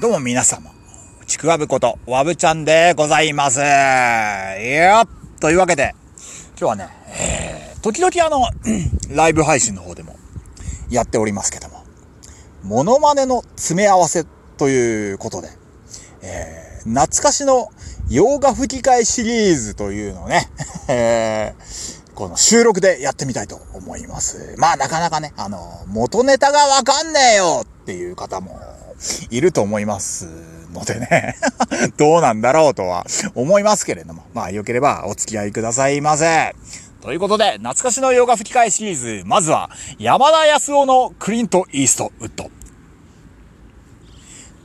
どうも皆様、ちくわぶこと、わぶちゃんでございます。いやというわけで、今日はね、えー、時々あの、ライブ配信の方でもやっておりますけども、モノマネの詰め合わせということで、えー、懐かしの洋画吹き替えシリーズというのをね、えー、この収録でやってみたいと思います。まあなかなかね、あの、元ネタがわかんねえよっていう方もいると思いますのでね どうなんだろうとは思いますけれども、まあ良ければお付き合いくださいませ。ということで、懐かしの洋画吹き替えシリーズ、まずは、山田康夫のクリント・イーストウッド。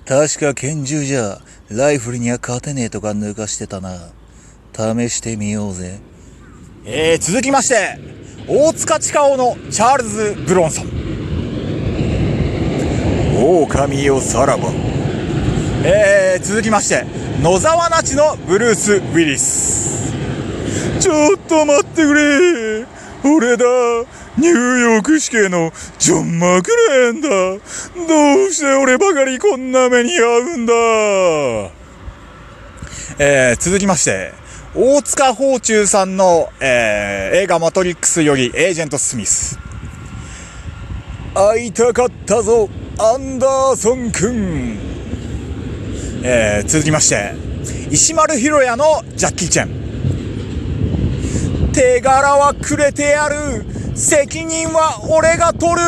確か拳銃じゃ、ライフルには勝てねえとか抜かしてたな。試してみようぜ。えー、続きまして、大塚地下王のチャールズ・ブロンソン。狼よさらば。えー、続きまして、野沢那智のブルース・ウィリス。ちょっと待ってくれ俺だニューヨーク市警のジョン・マクレーンだどうして俺ばかりこんな目に遭うんだえー、続きまして、大塚宝中さんの、えー、映画マトリックスよりエージェント・スミス。会いたかったぞ、アンダーソンくん。えー、続きまして、石丸ひろやのジャッキー・チェン。手柄はくれてやる責任は俺が取る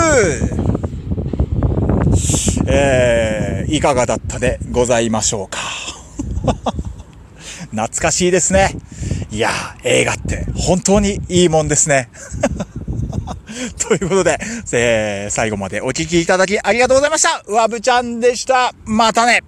えー、いかがだったでございましょうか 懐かしいですね。いやー、映画って本当にいいもんですね。ということで、えー、最後までお聴きいただきありがとうございました。わぶちゃんでした。またね